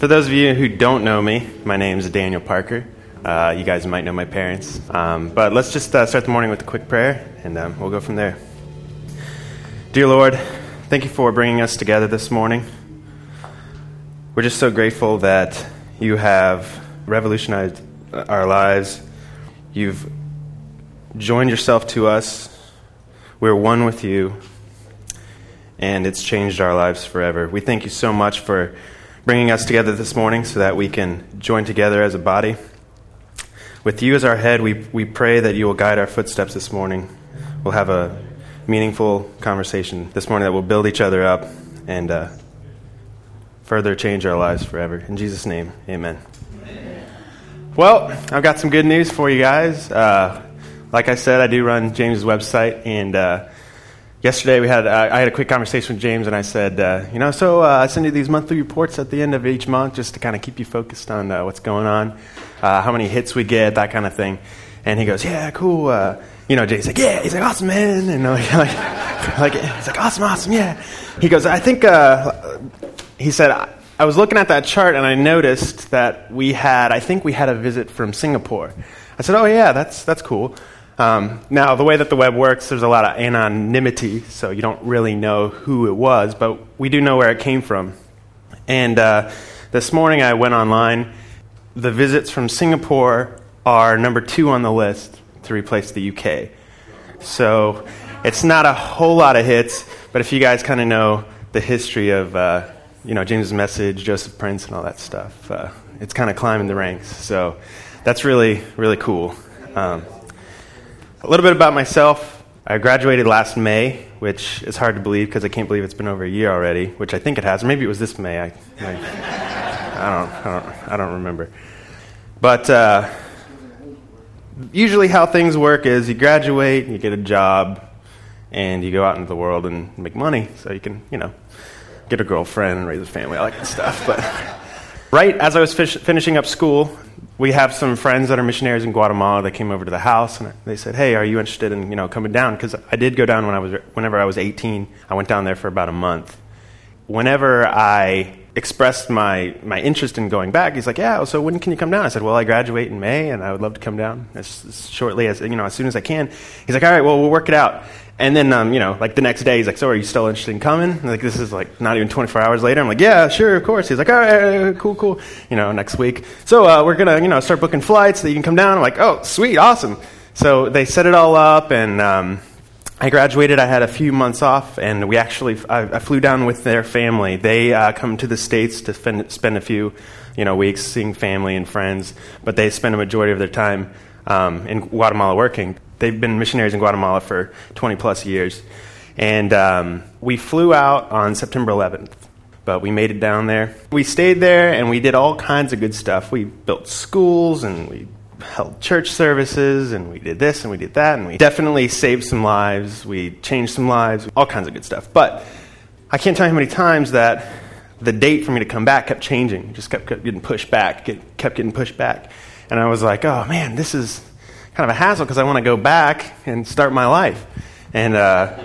For those of you who don't know me, my name is Daniel Parker. Uh, you guys might know my parents. Um, but let's just uh, start the morning with a quick prayer, and um, we'll go from there. Dear Lord, thank you for bringing us together this morning. We're just so grateful that you have revolutionized our lives. You've joined yourself to us. We're one with you, and it's changed our lives forever. We thank you so much for bringing us together this morning so that we can join together as a body. With you as our head, we, we pray that you will guide our footsteps this morning. We'll have a meaningful conversation this morning that will build each other up and uh, further change our lives forever. In Jesus' name, amen. amen. Well, I've got some good news for you guys. Uh, like I said, I do run James's website, and uh, yesterday we had uh, I had a quick conversation with James, and I said, uh, you know, so uh, I send you these monthly reports at the end of each month just to kind of keep you focused on uh, what's going on, uh, how many hits we get, that kind of thing. And he goes, yeah, cool. Uh, you know, Jay's like, yeah. He's like, awesome, man. And like, like, he's like, awesome, awesome, yeah. He goes, I think. he said, I was looking at that chart and I noticed that we had, I think we had a visit from Singapore. I said, oh yeah, that's that's cool. Um, now, the way that the web works, there's a lot of anonymity, so you don't really know who it was, but we do know where it came from. And uh, this morning I went online. The visits from Singapore are number two on the list to replace the UK. So it's not a whole lot of hits, but if you guys kind of know the history of uh, you know James' message, Joseph Prince, and all that stuff, uh, it's kind of climbing the ranks. So that's really really cool. Um, a little bit about myself. I graduated last May, which is hard to believe because I can't believe it's been over a year already, which I think it has. or maybe it was this May. I, I, I, don't, I, don't, I don't remember. But uh, usually, how things work is you graduate, you get a job, and you go out into the world and make money so you can, you know, get a girlfriend and raise a family, all that stuff. But right as I was fish- finishing up school, we have some friends that are missionaries in Guatemala that came over to the house and they said, "Hey, are you interested in you know coming down?" Because I did go down when I was whenever I was 18. I went down there for about a month. Whenever I expressed my my interest in going back, he's like, "Yeah, so when can you come down?" I said, "Well, I graduate in May, and I would love to come down as, as shortly as you know as soon as I can." He's like, "All right, well, we'll work it out." And then, um, you know, like the next day, he's like, "So, are you still interested in coming?" like, this is like not even 24 hours later. I'm like, "Yeah, sure, of course." He's like, "All right, cool, cool." You know, next week. So uh, we're gonna, you know, start booking flights that you can come down. I'm like, "Oh, sweet, awesome." So they set it all up, and um, I graduated. I had a few months off, and we actually I, I flew down with their family. They uh, come to the states to spend, spend a few, you know, weeks seeing family and friends, but they spend a majority of their time um, in Guatemala working. They've been missionaries in Guatemala for 20 plus years. And um, we flew out on September 11th, but we made it down there. We stayed there and we did all kinds of good stuff. We built schools and we held church services and we did this and we did that and we definitely saved some lives. We changed some lives, all kinds of good stuff. But I can't tell you how many times that the date for me to come back kept changing, just kept, kept getting pushed back, kept getting pushed back. And I was like, oh man, this is kind of a hassle because I want to go back and start my life. And uh,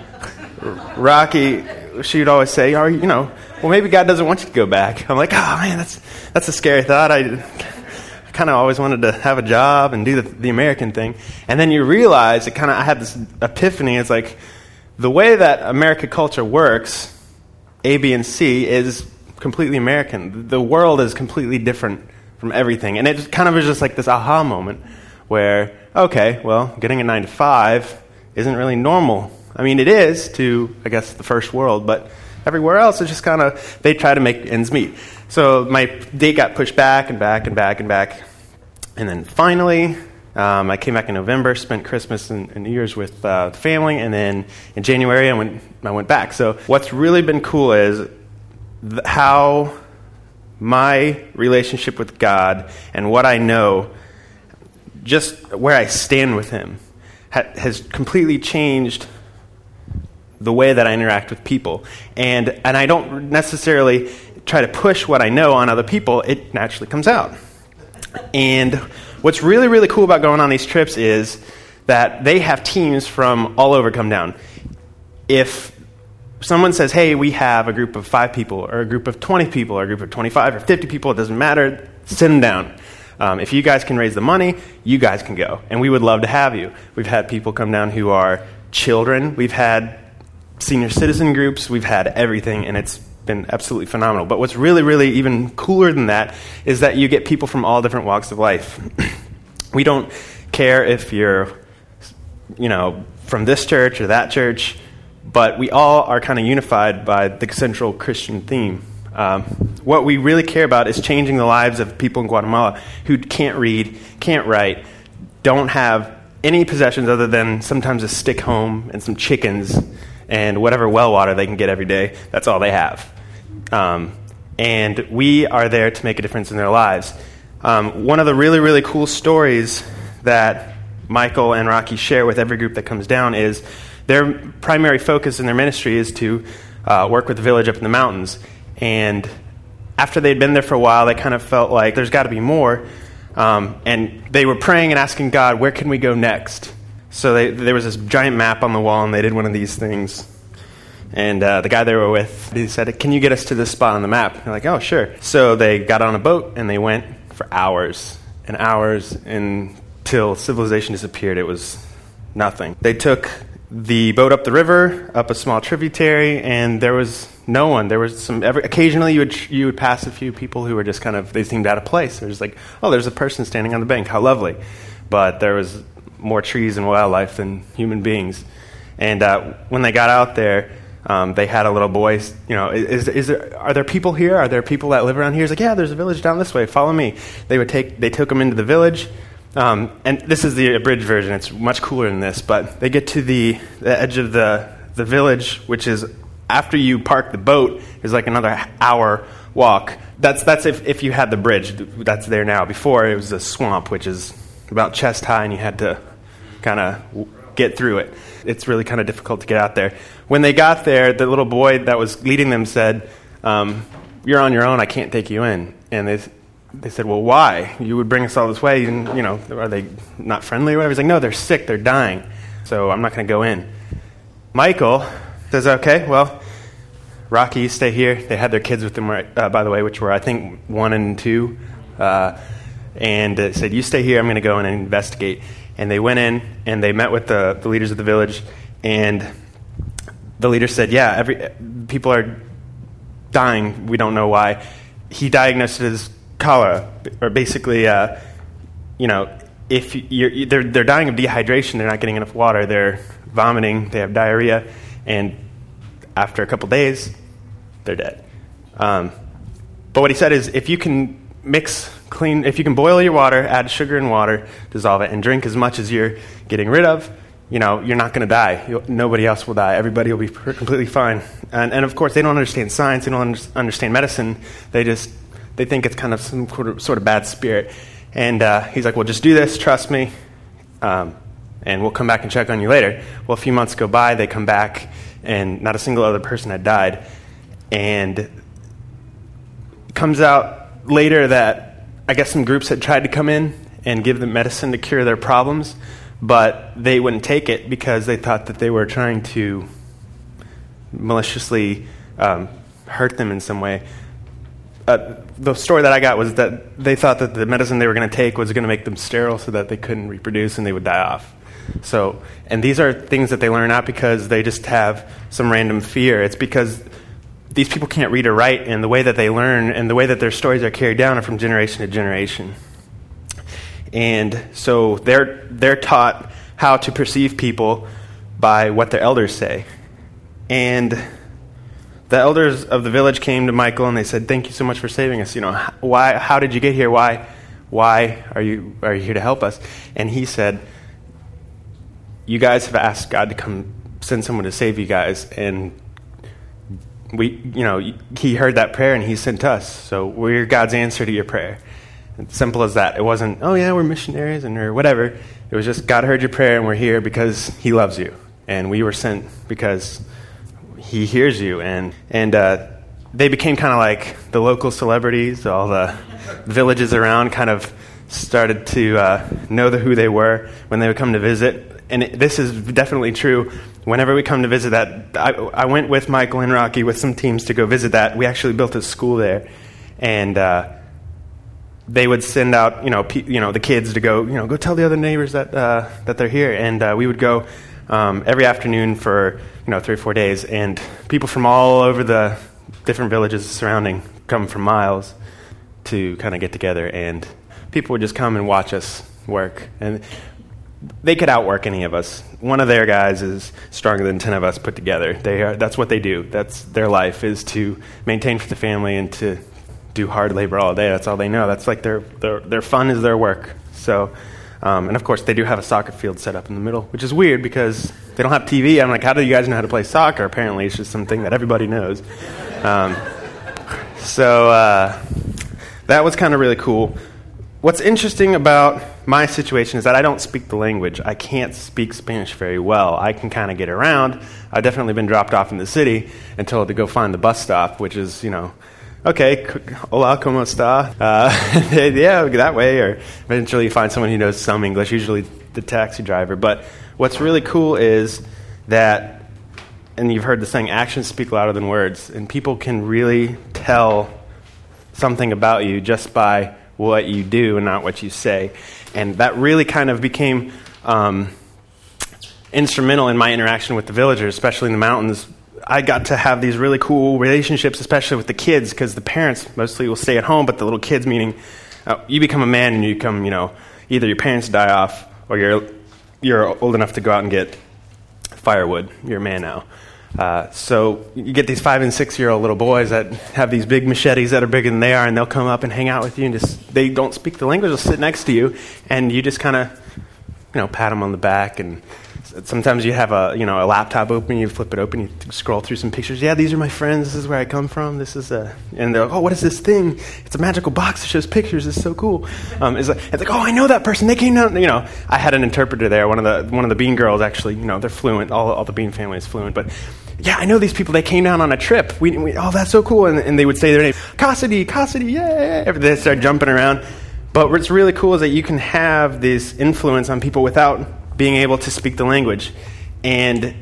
Rocky, she'd always say, "Are you, know, well, maybe God doesn't want you to go back." I'm like, "Oh man, that's that's a scary thought." I, kind of always wanted to have a job and do the, the American thing, and then you realize it kind of. I had this epiphany. It's like the way that American culture works, A, B, and C is completely American. The world is completely different from everything, and it kind of is just like this aha moment where okay, well, getting a nine to five isn't really normal. I mean, it is to, I guess, the first world, but everywhere else, it's just kind of, they try to make ends meet. So my date got pushed back and back and back and back. And then finally, um, I came back in November, spent Christmas and, and New Year's with uh, the family, and then in January I went, I went back. So what's really been cool is th- how my relationship with God and what I know just where I stand with Him ha- has completely changed the way that I interact with people. And, and I don't necessarily try to push what I know on other people, it naturally comes out. And what's really, really cool about going on these trips is that they have teams from all over come down. If someone says, hey, we have a group of five people, or a group of 20 people, or a group of 25 or 50 people, it doesn't matter, send them down. Um, if you guys can raise the money, you guys can go. And we would love to have you. We've had people come down who are children, we've had senior citizen groups, we've had everything, and it's been absolutely phenomenal. But what's really, really even cooler than that is that you get people from all different walks of life. we don't care if you're, you know, from this church or that church, but we all are kind of unified by the central Christian theme. Um, what we really care about is changing the lives of people in Guatemala who can't read, can't write, don't have any possessions other than sometimes a stick home and some chickens and whatever well water they can get every day. That's all they have. Um, and we are there to make a difference in their lives. Um, one of the really, really cool stories that Michael and Rocky share with every group that comes down is their primary focus in their ministry is to uh, work with the village up in the mountains. And after they'd been there for a while, they kind of felt like there's got to be more. Um, and they were praying and asking God, where can we go next? So they, there was this giant map on the wall, and they did one of these things. And uh, the guy they were with, he said, Can you get us to this spot on the map? they're like, Oh, sure. So they got on a boat and they went for hours and hours until civilization disappeared. It was nothing. They took the boat up the river, up a small tributary, and there was no one. There was some. Every, occasionally, you would you would pass a few people who were just kind of they seemed out of place. There's like, oh, there's a person standing on the bank. How lovely! But there was more trees and wildlife than human beings. And uh, when they got out there, um, they had a little boy. You know, is, is there, are there people here? Are there people that live around here? He's like, yeah, there's a village down this way. Follow me. They would take. They took him into the village. Um, and this is the abridged version. It's much cooler than this. But they get to the, the edge of the, the village, which is after you park the boat, is like another hour walk. That's, that's if, if you had the bridge. That's there now. Before, it was a swamp, which is about chest high, and you had to kind of get through it. It's really kind of difficult to get out there. When they got there, the little boy that was leading them said, um, You're on your own. I can't take you in. And they, they said, Well, why? You would bring us all this way. And, you know, are they not friendly or whatever? He's like, No, they're sick. They're dying. So I'm not going to go in. Michael says, Okay, well, Rocky, you stay here. They had their kids with them, right, uh, by the way, which were, I think, one and two. Uh, and uh, said, You stay here. I'm going to go and investigate. And they went in and they met with the, the leaders of the village. And the leader said, Yeah, every, people are dying. We don't know why. He diagnosed it as cholera, or basically, uh, you know, if they're, they're dying of dehydration, they're not getting enough water, they're vomiting, they have diarrhea, and after a couple days, they're dead. Um, but what he said is if you can mix clean, if you can boil your water, add sugar and water, dissolve it, and drink as much as you're getting rid of, you know, you're not going to die. You'll, nobody else will die. Everybody will be completely fine. And, and of course, they don't understand science. They don't understand medicine. They just they think it's kind of some sort of bad spirit. And uh, he's like, well, just do this, trust me, um, and we'll come back and check on you later. Well, a few months go by, they come back, and not a single other person had died. And it comes out later that I guess some groups had tried to come in and give them medicine to cure their problems, but they wouldn't take it because they thought that they were trying to maliciously um, hurt them in some way uh, the story that I got was that they thought that the medicine they were going to take was going to make them sterile so that they couldn't reproduce and they would die off. So, and these are things that they learn not because they just have some random fear. It's because these people can't read or write, and the way that they learn and the way that their stories are carried down are from generation to generation. And so they're, they're taught how to perceive people by what their elders say. And the elders of the village came to Michael and they said, "Thank you so much for saving us. You know, why? How did you get here? Why? Why are you are you here to help us?" And he said, "You guys have asked God to come send someone to save you guys, and we, you know, he heard that prayer and he sent us. So we're God's answer to your prayer. It's simple as that. It wasn't, oh yeah, we're missionaries and or whatever. It was just God heard your prayer and we're here because He loves you, and we were sent because." he hears you. And, and uh, they became kind of like the local celebrities. All the villages around kind of started to uh, know the, who they were when they would come to visit. And it, this is definitely true. Whenever we come to visit that, I, I, went with Michael and Rocky with some teams to go visit that. We actually built a school there, and uh, they would send out, you know, pe- you know, the kids to go, you know, go tell the other neighbors that uh, that they're here, and uh, we would go um, every afternoon for you know three or four days, and people from all over the different villages surrounding come from miles to kind of get together, and people would just come and watch us work, and they could outwork any of us. One of their guys is stronger than 10 of us put together. They are, that's what they do. That's their life is to maintain for the family and to do hard labor all day. That's all they know. That's like their, their, their fun is their work. So, um, and of course, they do have a soccer field set up in the middle, which is weird because they don't have TV. I'm like, how do you guys know how to play soccer? Apparently, it's just something that everybody knows. Um, so uh, that was kind of really cool. What's interesting about my situation is that I don't speak the language. I can't speak Spanish very well. I can kind of get around. I've definitely been dropped off in the city and told to go find the bus stop, which is, you know, okay, hola, ¿cómo está? Uh, yeah, that way. Or eventually you find someone who knows some English, usually the taxi driver. But what's really cool is that, and you've heard the saying, actions speak louder than words. And people can really tell something about you just by what you do and not what you say. And that really kind of became um, instrumental in my interaction with the villagers, especially in the mountains. I got to have these really cool relationships, especially with the kids, because the parents mostly will stay at home, but the little kids, meaning uh, you become a man and you become, you know, either your parents die off or you're, you're old enough to go out and get firewood. You're a man now. Uh, so you get these five and six year old little boys that have these big machetes that are bigger than they are, and they'll come up and hang out with you, and just they don't speak the language. They'll sit next to you, and you just kind of, you know, pat them on the back and sometimes you have a you know a laptop open, you flip it open, you scroll through some pictures. Yeah, these are my friends. This is where I come from. This is a and they're like, oh, what is this thing? It's a magical box that shows pictures. It's so cool. Um, it's, like, it's like, oh, I know that person. They came down. You know, I had an interpreter there. One of the one of the Bean girls actually. You know, they're fluent. All all the Bean family is fluent, but. Yeah, I know these people. They came down on a trip. We, we oh, that's so cool. And, and they would say their name, Cassidy, Cassidy, yeah. They start jumping around. But what's really cool is that you can have this influence on people without being able to speak the language. And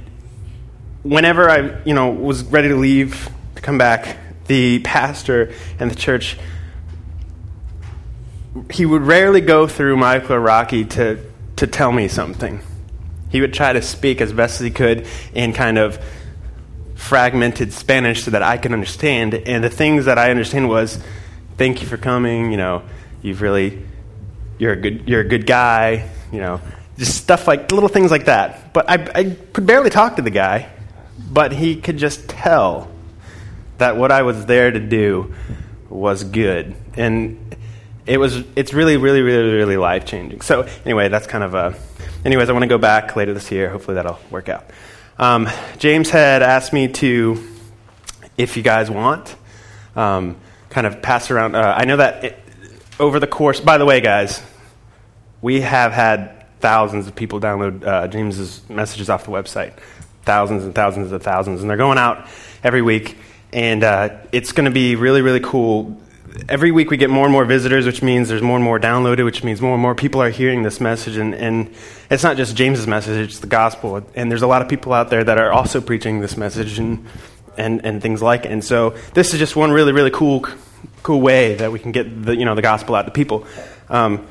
whenever I, you know, was ready to leave to come back, the pastor and the church, he would rarely go through Michael Rocky to, to tell me something. He would try to speak as best as he could in kind of fragmented Spanish so that I could understand. And the things that I understand was, thank you for coming, you know, you've really, you're a good, you're a good guy, you know, just stuff like little things like that. But I, I could barely talk to the guy, but he could just tell that what I was there to do was good. And it was it's really really really really life changing so anyway that's kind of a anyways i want to go back later this year hopefully that'll work out um, james had asked me to if you guys want um, kind of pass around uh, i know that it, over the course by the way guys we have had thousands of people download uh, James's messages off the website. Thousands and thousands of thousands. And they're going out every week. And uh, it's going to be really, really cool. Every week we get more and more visitors, which means there's more and more downloaded, which means more and more people are hearing this message. And, and it's not just James's message, it's the gospel. And there's a lot of people out there that are also preaching this message and, and, and things like it. And so this is just one really, really cool, cool way that we can get the, you know, the gospel out to people. Um,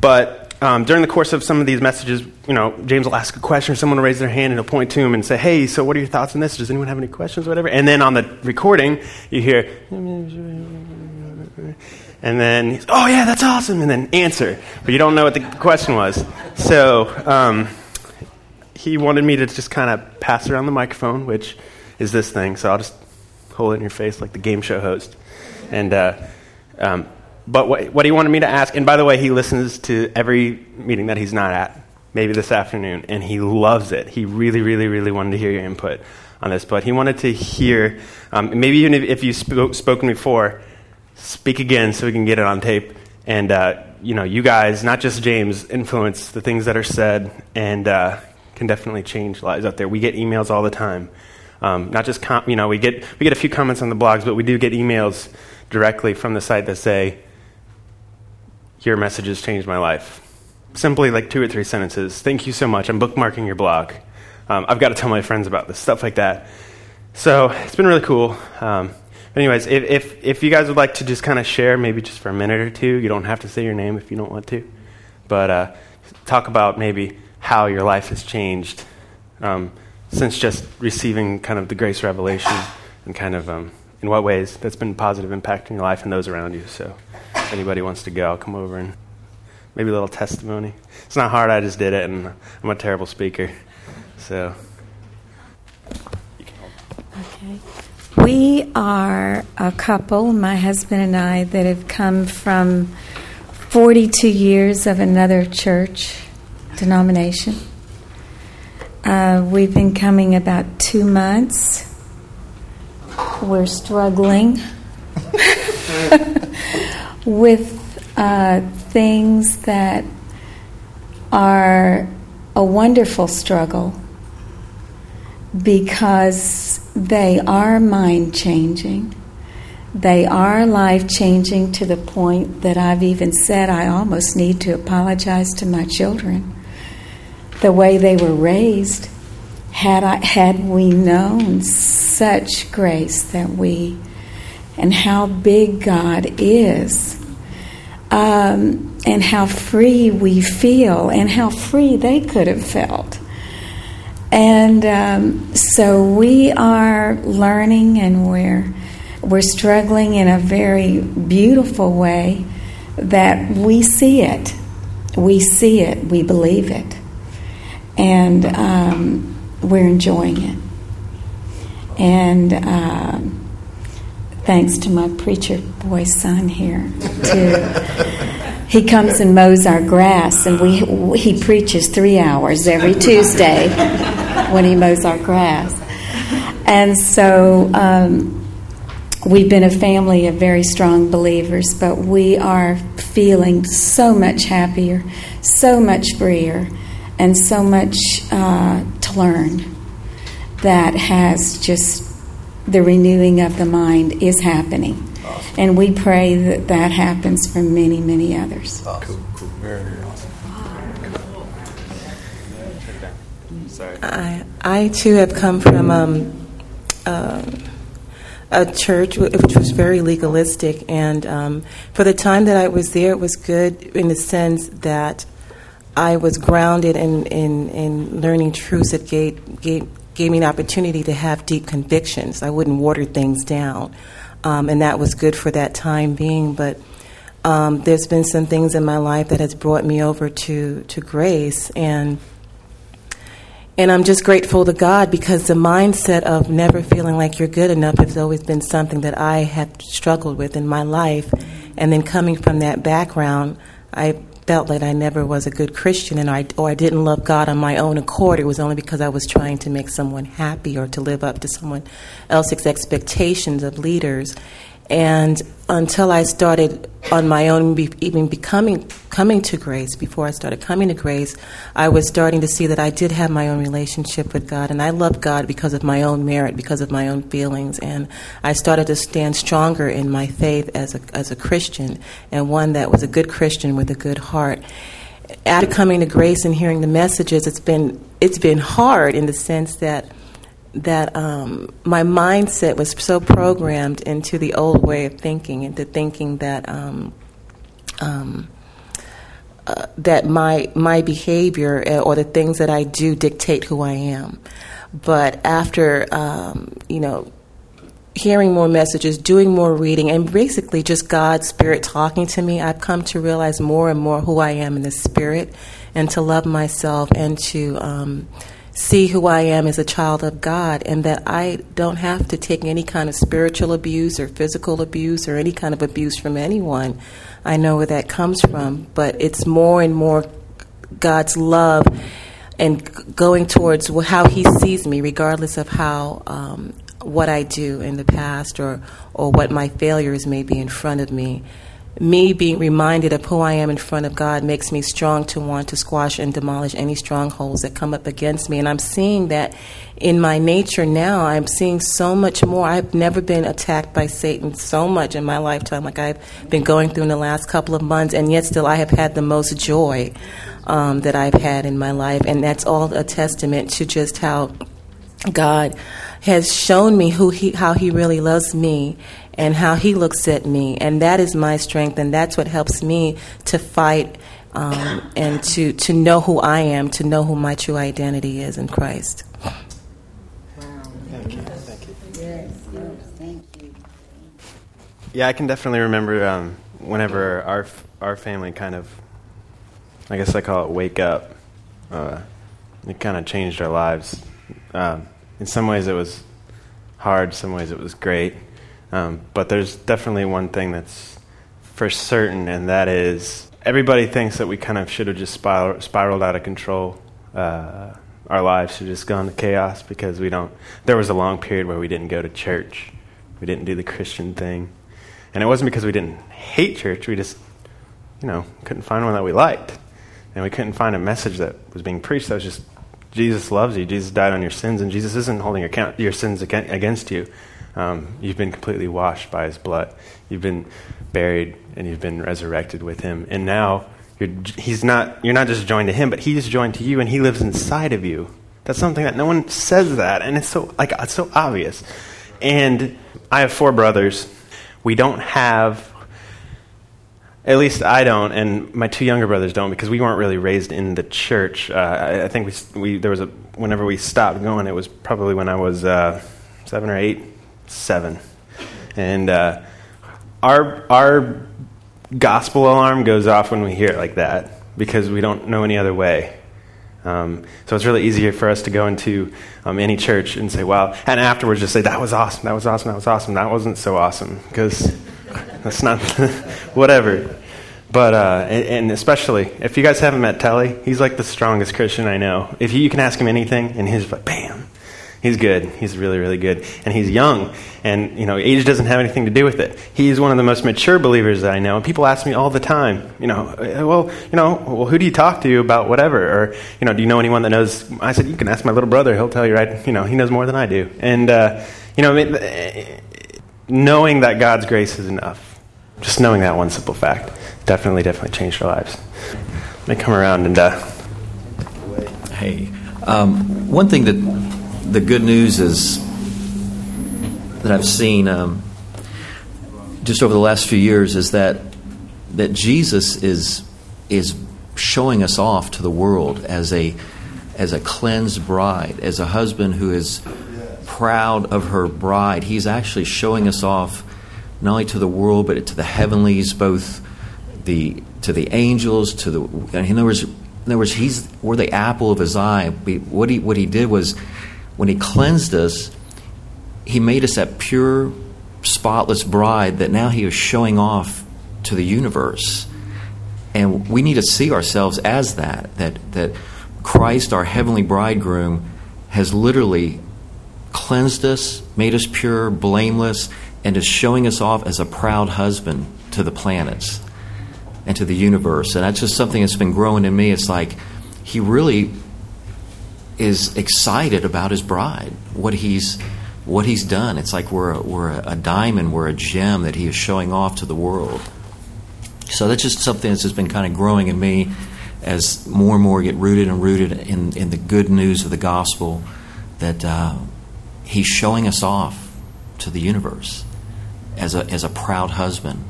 but um, during the course of some of these messages, you know, James will ask a question, or someone will raise their hand and he'll point to him and say, "Hey, so what are your thoughts on this? Does anyone have any questions, or whatever?" And then on the recording, you hear, and then, "Oh yeah, that's awesome," and then answer, but you don't know what the question was. So um, he wanted me to just kind of pass around the microphone, which is this thing. So I'll just hold it in your face like the game show host, and. Uh, um, but what, what he wanted me to ask, and by the way, he listens to every meeting that he's not at, maybe this afternoon, and he loves it. He really, really, really wanted to hear your input on this. But he wanted to hear, um, maybe even if, if you've spoke, spoken before, speak again so we can get it on tape. And, uh, you know, you guys, not just James, influence the things that are said and uh, can definitely change lives out there. We get emails all the time. Um, not just, com- you know, we get, we get a few comments on the blogs, but we do get emails directly from the site that say, your message has changed my life. simply like two or three sentences. Thank you so much. I'm bookmarking your blog. Um, I've got to tell my friends about this, stuff like that. So it's been really cool. Um, anyways, if, if, if you guys would like to just kind of share, maybe just for a minute or two, you don't have to say your name if you don't want to, but uh, talk about maybe how your life has changed um, since just receiving kind of the grace revelation and kind of um, in what ways that's been positive impact in your life and those around you. So if anybody wants to go, I'll come over and maybe a little testimony. It's not hard, I just did it, and I'm a terrible speaker. So. Okay. We are a couple, my husband and I, that have come from 42 years of another church denomination. Uh, we've been coming about two months. We're struggling with uh, things that are a wonderful struggle because they are mind changing. They are life changing to the point that I've even said I almost need to apologize to my children. The way they were raised, had, I, had we known such grace that we, and how big God is, um, and how free we feel, and how free they could have felt and um, so we are learning and we're, we're struggling in a very beautiful way that we see it. We see it, we believe it, and um, we're enjoying it. And um, thanks to my preacher boy son here, too he comes and mows our grass, and we he preaches three hours every Tuesday when he mows our grass. And so um, we've been a family of very strong believers, but we are feeling so much happier, so much freer, and so much uh, to learn that has just the renewing of the mind is happening. And we pray that that happens for many, many others. Awesome. Cool, cool. Very, very awesome. I, I too have come from um, uh, a church which was very legalistic, and um, for the time that I was there, it was good in the sense that I was grounded in, in, in learning truths that gave, gave, gave me an opportunity to have deep convictions. I wouldn't water things down um, and that was good for that time being. But um, there's been some things in my life that has brought me over to to grace, and and I'm just grateful to God because the mindset of never feeling like you're good enough has always been something that I have struggled with in my life, and then coming from that background, I felt that I never was a good Christian and I, or I didn't love God on my own accord. It was only because I was trying to make someone happy or to live up to someone else's expectations of leaders. And until I started on my own, even becoming coming to grace, before I started coming to grace, I was starting to see that I did have my own relationship with God, and I loved God because of my own merit, because of my own feelings, and I started to stand stronger in my faith as a as a Christian, and one that was a good Christian with a good heart. After coming to grace and hearing the messages, it's been it's been hard in the sense that that um, my mindset was so programmed into the old way of thinking, into thinking that um, um, uh, that my my behavior uh, or the things that I do dictate who I am. But after um, you know hearing more messages, doing more reading, and basically just God's Spirit talking to me, I've come to realize more and more who I am in the Spirit and to love myself and to um, see who I am as a child of God and that I don't have to take any kind of spiritual abuse or physical abuse or any kind of abuse from anyone. I know where that comes from, but it's more and more God's love and going towards how He sees me, regardless of how um, what I do in the past or or what my failures may be in front of me me being reminded of who I am in front of God makes me strong to want to squash and demolish any strongholds that come up against me. And I'm seeing that in my nature now. I'm seeing so much more. I've never been attacked by Satan so much in my lifetime, like I've been going through in the last couple of months, and yet still I have had the most joy. um, that I've had in my life, and that's all a testament to just how God has shown me who he, how He really loves me and how He looks at me, and that is my strength, and that's what helps me to fight um, and to to know who I am, to know who my true identity is in Christ. Thank you. Thank you. Yeah, I can definitely remember um, whenever our our family kind of, I guess I call it wake up. Uh, it kind of changed our lives. Um, in some ways, it was hard. Some ways, it was great. Um, but there's definitely one thing that's for certain, and that is everybody thinks that we kind of should have just spiral, spiraled out of control. Uh, our lives should have just gone to chaos because we don't. There was a long period where we didn't go to church, we didn't do the Christian thing, and it wasn't because we didn't hate church. We just, you know, couldn't find one that we liked, and we couldn't find a message that was being preached that was just Jesus loves you. Jesus died on your sins, and Jesus isn't holding account, your sins against you. Um, you've been completely washed by His blood. You've been buried, and you've been resurrected with Him. And now you're, he's not, you're not just joined to him, but he's joined to you and he lives inside of you. That's something that no one says that, and it's so like it's so obvious. And I have four brothers. We don't have, at least I don't, and my two younger brothers don't, because we weren't really raised in the church. Uh, I, I, think we, we there was a whenever we stopped going, it was probably when I was uh, seven or eight, seven, and uh, our our gospel alarm goes off when we hear it like that because we don't know any other way. Um, so it's really easier for us to go into um, any church and say, "Wow," and afterwards just say, "That was awesome. That was awesome. That was awesome. That wasn't so awesome," because that's not whatever. But uh, and, and, especially if you guys haven't met Telly, he's like the strongest Christian I know. If you, you can ask him anything, and he's like, "Bam." He's good. He's really, really good. And he's young. And, you know, age doesn't have anything to do with it. He's one of the most mature believers that I know. And people ask me all the time, you know, uh, well, you know, well, who do you talk to about whatever? Or, you know, do you know anyone that knows? I said, you can ask my little brother. He'll tell you, right? You know, he knows more than I do. And, uh, you know, knowing that God's grace is enough, just knowing that one simple fact, definitely, definitely changed our lives. Me come around and, uh, hey, um, one thing that the good news is that I've seen um, just over the last few years is that that Jesus is is showing us off to the world as a as a cleansed bride, as a husband who is proud of her bride. He's actually showing us off not only to the world but to the heavenlies, both the to the angels, to the in other words, in other words, he's we're the apple of his eye. What he what he did was when He cleansed us, He made us that pure, spotless bride that now He is showing off to the universe. And we need to see ourselves as that, that, that Christ, our heavenly bridegroom, has literally cleansed us, made us pure, blameless, and is showing us off as a proud husband to the planets and to the universe. And that's just something that's been growing in me. It's like he really is excited about his bride, what he's what he's done. It's like we're a, we're a diamond, we're a gem that he is showing off to the world. So that's just something that's just been kind of growing in me as more and more get rooted and rooted in, in the good news of the gospel that uh, he's showing us off to the universe as a, as a proud husband.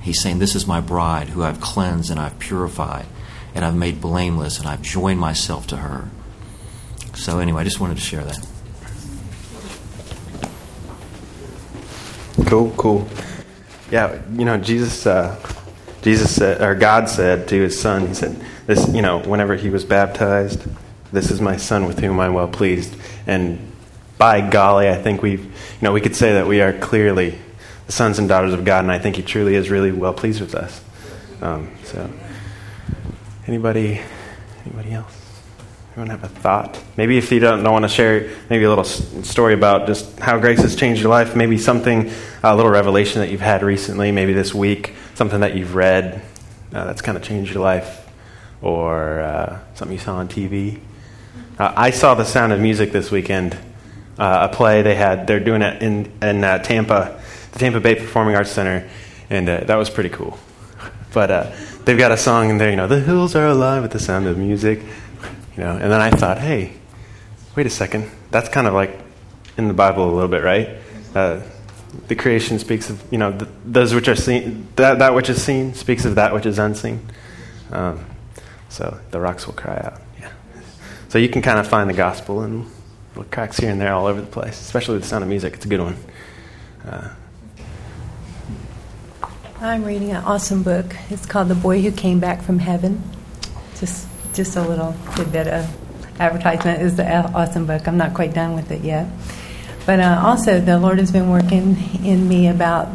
He's saying, This is my bride who I've cleansed and I've purified and I've made blameless and I've joined myself to her. So, anyway, I just wanted to share that. Cool, cool. Yeah, you know, Jesus, uh, Jesus said, or God said to his son, He said, "This, you know, whenever he was baptized, this is my son with whom I'm well pleased." And by golly, I think we've, you know, we could say that we are clearly the sons and daughters of God, and I think He truly is really well pleased with us. Um, so, anybody, anybody else? Anyone have a thought? Maybe if you don't, don't want to share, maybe a little story about just how grace has changed your life. Maybe something, a little revelation that you've had recently, maybe this week, something that you've read uh, that's kind of changed your life, or uh, something you saw on TV. Uh, I saw The Sound of Music this weekend, uh, a play they had. They're doing it in in uh, Tampa, the Tampa Bay Performing Arts Center, and uh, that was pretty cool. but they've got a song in there, you know, the hills are alive with the sound of music, you know. And then I thought, hey, wait a second, that's kind of like in the Bible a little bit, right? Uh, the creation speaks of, you know, those which are seen, that, that which is seen speaks of that which is unseen. Um, so the rocks will cry out. Yeah. So you can kind of find the gospel in little cracks here and there all over the place, especially with the sound of music. It's a good one. Uh, I'm reading an awesome book. It's called The Boy Who Came Back from Heaven. Just, just a little bit of advertisement. is the awesome book. I'm not quite done with it yet. But uh, also, the Lord has been working in me about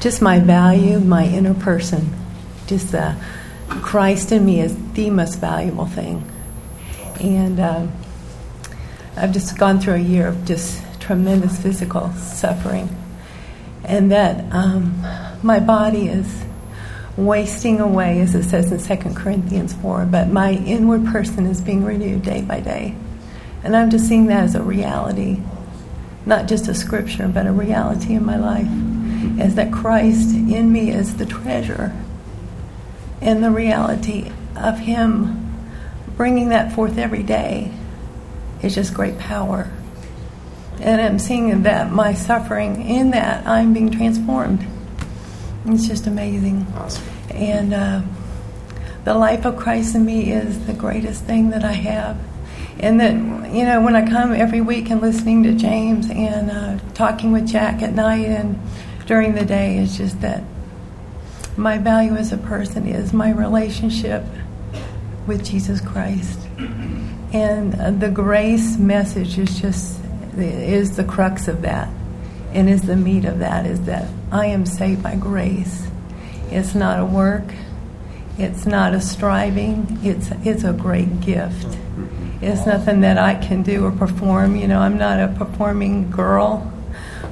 just my value, my inner person. Just uh, Christ in me is the most valuable thing. And uh, I've just gone through a year of just tremendous physical suffering. And that um, my body is wasting away, as it says in 2 Corinthians 4, but my inward person is being renewed day by day. And I'm just seeing that as a reality, not just a scripture, but a reality in my life, is that Christ in me is the treasure. And the reality of Him bringing that forth every day is just great power. And I'm seeing that my suffering, in that, I'm being transformed. It's just amazing. awesome. And uh, the life of Christ in me is the greatest thing that I have. And that, you know, when I come every week and listening to James and uh, talking with Jack at night and during the day, it's just that my value as a person is my relationship with Jesus Christ. And uh, the grace message is just, is the crux of that and is the meat of that is that I am saved by grace. It's not a work. It's not a striving. It's it's a great gift. It's nothing that I can do or perform. You know, I'm not a performing girl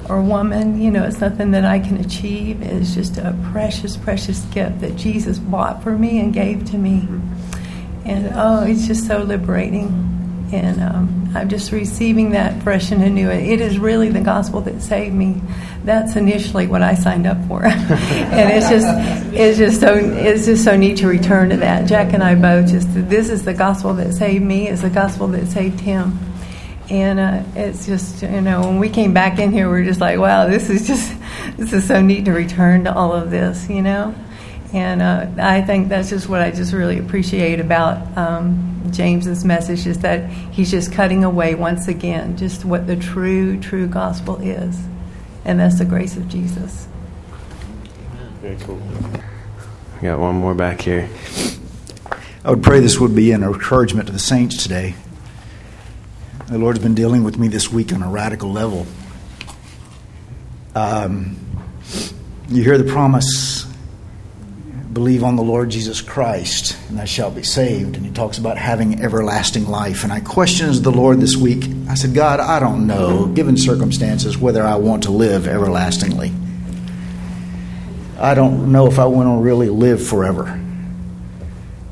or woman. You know, it's nothing that I can achieve. It's just a precious, precious gift that Jesus bought for me and gave to me. And oh, it's just so liberating and um, I'm just receiving that fresh and anew. It is really the gospel that saved me. That's initially what I signed up for, and it's just it's just so it's just so neat to return to that. Jack and I both just this is the gospel that saved me. It's the gospel that saved him, and uh, it's just you know when we came back in here, we are just like, wow, this is just this is so neat to return to all of this, you know. And uh, I think that's just what I just really appreciate about um, James's message is that he's just cutting away once again just what the true, true gospel is, and that's the grace of Jesus. Very cool. We got one more back here. I would pray this would be an encouragement to the saints today. The Lord's been dealing with me this week on a radical level. Um, you hear the promise believe on the Lord Jesus Christ, and thou shalt be saved. And he talks about having everlasting life. And I questioned the Lord this week. I said, God, I don't know, given circumstances, whether I want to live everlastingly. I don't know if I want to really live forever.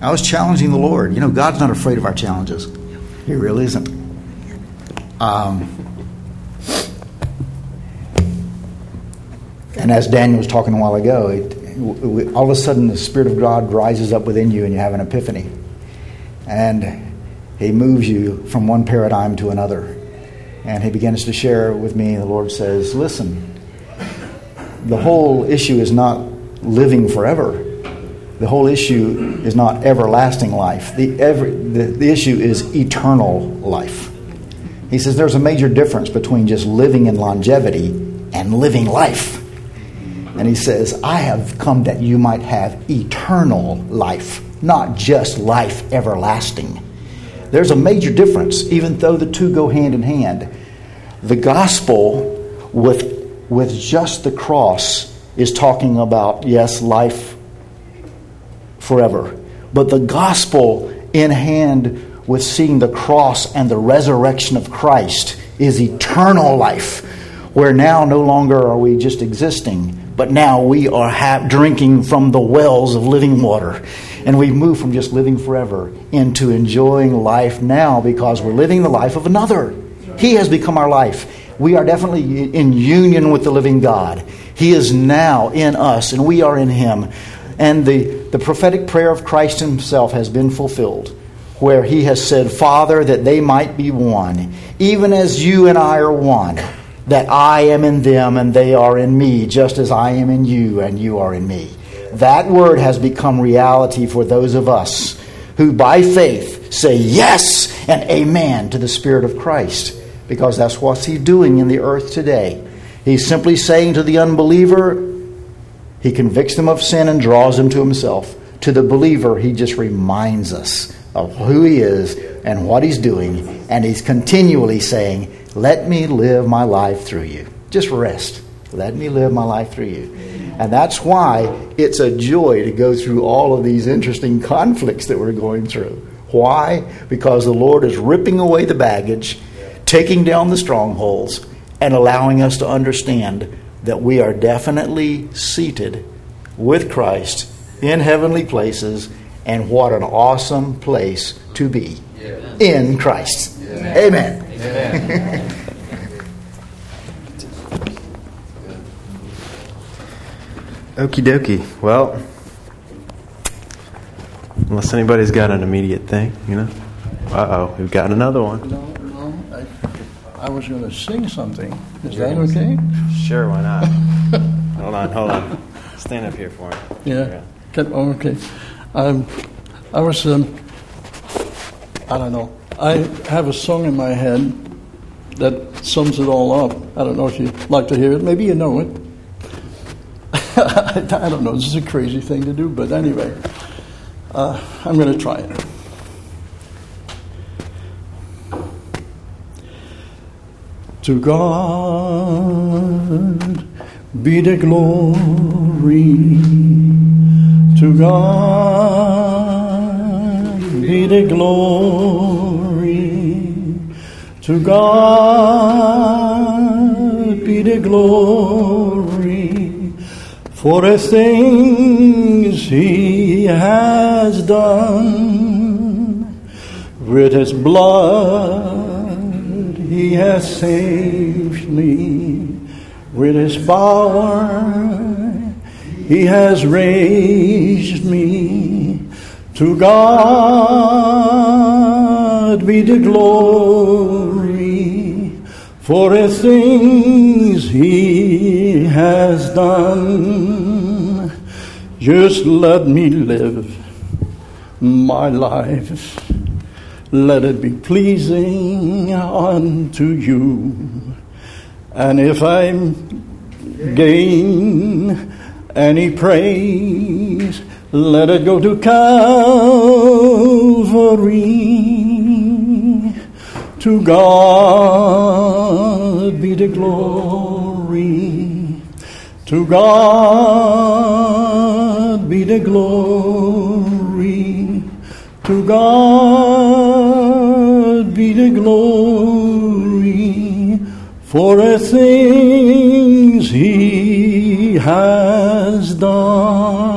I was challenging the Lord. You know, God's not afraid of our challenges. He really isn't. Um, and as Daniel was talking a while ago, it, all of a sudden the Spirit of God rises up within you and you have an epiphany. And He moves you from one paradigm to another. And He begins to share with me, the Lord says, Listen, the whole issue is not living forever. The whole issue is not everlasting life. The, every, the, the issue is eternal life. He says there's a major difference between just living in longevity and living life. And he says, I have come that you might have eternal life, not just life everlasting. There's a major difference, even though the two go hand in hand. The gospel with, with just the cross is talking about, yes, life forever. But the gospel in hand with seeing the cross and the resurrection of Christ is eternal life, where now no longer are we just existing, but now we are ha- drinking from the wells of living water. And we've moved from just living forever into enjoying life now because we're living the life of another. He has become our life. We are definitely in union with the living God. He is now in us, and we are in Him. And the, the prophetic prayer of Christ himself has been fulfilled, where he has said, Father, that they might be one, even as you and I are one, that I am in them and they are in me, just as I am in you and you are in me. That word has become reality for those of us who, by faith, say yes and amen to the Spirit of Christ, because that's what He's doing in the earth today. He's simply saying to the unbeliever, He convicts them of sin and draws them to Himself. To the believer, He just reminds us of who He is and what He's doing, and He's continually saying, Let me live my life through you. Just rest. Let me live my life through you. And that's why it's a joy to go through all of these interesting conflicts that we're going through. Why? Because the Lord is ripping away the baggage, taking down the strongholds, and allowing us to understand that we are definitely seated with Christ in heavenly places, and what an awesome place to be in Christ. Amen. Amen. Okie dokie. Well, unless anybody's got an immediate thing, you know. Uh oh, we've got another one. No, no, I, I was going to sing something. Is that okay? Sure, why not? hold on, hold on. Stand up here for me. Yeah. Oh, okay. Um, I was, um, I don't know. I have a song in my head that sums it all up. I don't know if you'd like to hear it. Maybe you know it. I don't know. This is a crazy thing to do, but anyway, uh, I'm going to try it. To God be the glory. To God be the glory. To God be the glory for the things He has done. With His blood He has saved me. With His power He has raised me. To God be the glory for the things He has done. Just let me live my life. Let it be pleasing unto you. And if I gain any praise, let it go to Calvary. To God be the glory. To God be the glory. To God be the glory for the things He has done.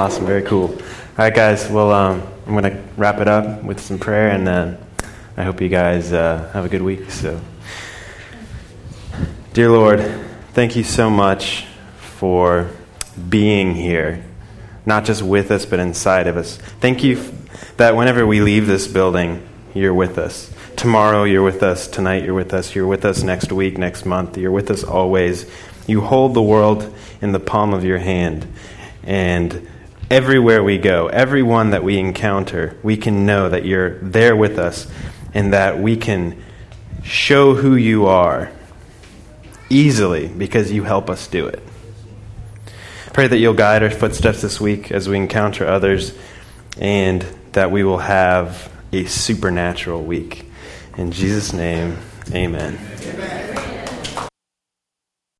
Awesome, very cool. All right, guys. Well, um, I'm going to wrap it up with some prayer, and then I hope you guys uh, have a good week. So, dear Lord, thank you so much for being here, not just with us, but inside of us. Thank you f- that whenever we leave this building, you're with us. Tomorrow, you're with us. Tonight, you're with us. You're with us next week, next month. You're with us always. You hold the world in the palm of your hand. And everywhere we go, everyone that we encounter, we can know that you're there with us and that we can show who you are easily because you help us do it. Pray that you'll guide our footsteps this week as we encounter others and that we will have a supernatural week. In Jesus' name, amen. amen.